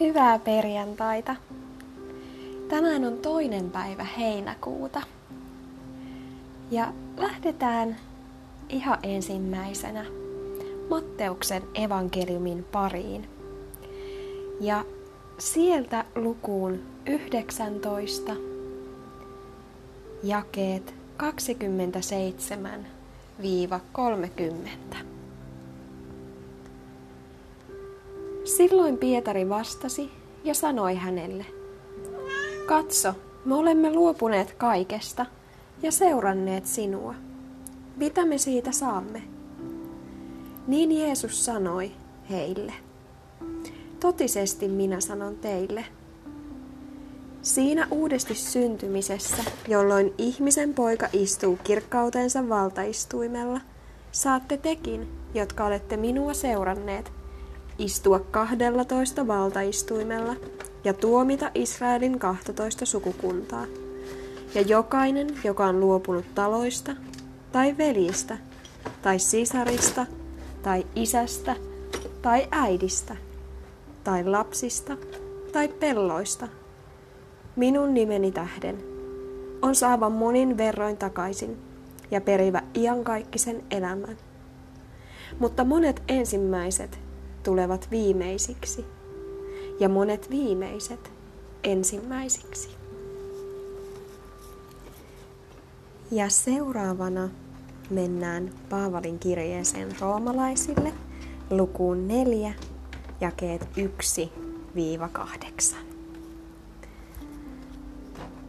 Hyvää perjantaita. Tänään on toinen päivä heinäkuuta. Ja lähdetään ihan ensimmäisenä Matteuksen evankeliumin pariin. Ja sieltä lukuun 19 jakeet 27-30. Silloin Pietari vastasi ja sanoi hänelle, Katso, me olemme luopuneet kaikesta ja seuranneet sinua. Mitä me siitä saamme? Niin Jeesus sanoi heille, Totisesti minä sanon teille, Siinä uudesti syntymisessä, jolloin ihmisen poika istuu kirkkautensa valtaistuimella, saatte tekin, jotka olette minua seuranneet, istua kahdellatoista valtaistuimella ja tuomita Israelin kahtatoista sukukuntaa. Ja jokainen, joka on luopunut taloista, tai veljistä, tai sisarista, tai isästä, tai äidistä, tai lapsista, tai pelloista, minun nimeni tähden, on saava monin verroin takaisin ja perivä iankaikkisen elämän. Mutta monet ensimmäiset tulevat viimeisiksi ja monet viimeiset ensimmäisiksi. Ja seuraavana mennään Paavalin kirjeeseen roomalaisille lukuun 4, jakeet 1-8.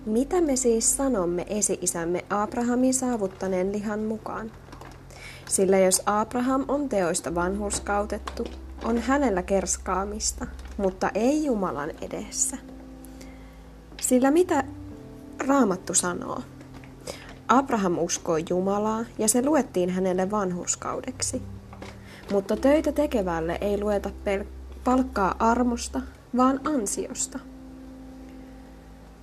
Mitä me siis sanomme esi-isämme Abrahamin saavuttaneen lihan mukaan? Sillä jos Abraham on teoista vanhurskautettu, on hänellä kerskaamista, mutta ei Jumalan edessä. Sillä mitä Raamattu sanoo? Abraham uskoi Jumalaa ja se luettiin hänelle vanhurskaudeksi. Mutta töitä tekevälle ei lueta pel- palkkaa armosta, vaan ansiosta.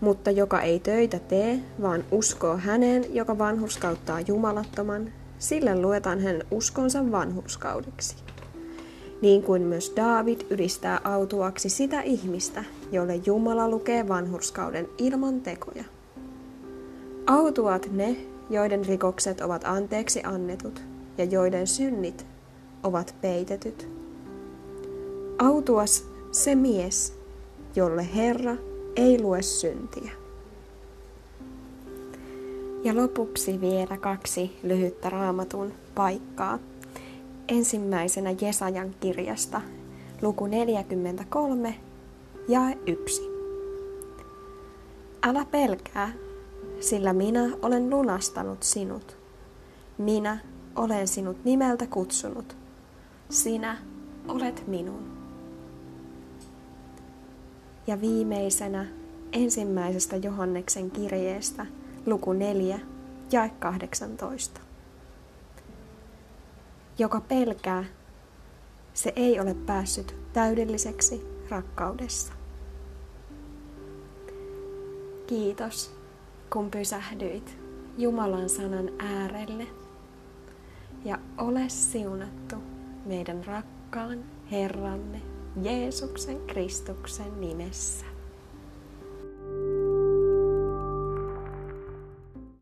Mutta joka ei töitä tee, vaan uskoo häneen, joka vanhurskauttaa jumalattoman, sille luetaan hänen uskonsa vanhurskaudeksi niin kuin myös David ylistää autuaksi sitä ihmistä, jolle Jumala lukee vanhurskauden ilman tekoja. Autuat ne, joiden rikokset ovat anteeksi annetut ja joiden synnit ovat peitetyt. Autuas se mies, jolle Herra ei lue syntiä. Ja lopuksi vielä kaksi lyhyttä raamatun paikkaa ensimmäisenä Jesajan kirjasta, luku 43 ja 1. Älä pelkää, sillä minä olen lunastanut sinut. Minä olen sinut nimeltä kutsunut. Sinä olet minun. Ja viimeisenä ensimmäisestä Johanneksen kirjeestä, luku 4, ja 18 joka pelkää, se ei ole päässyt täydelliseksi rakkaudessa. Kiitos, kun pysähdyit Jumalan sanan äärelle ja ole siunattu meidän rakkaan Herramme Jeesuksen Kristuksen nimessä.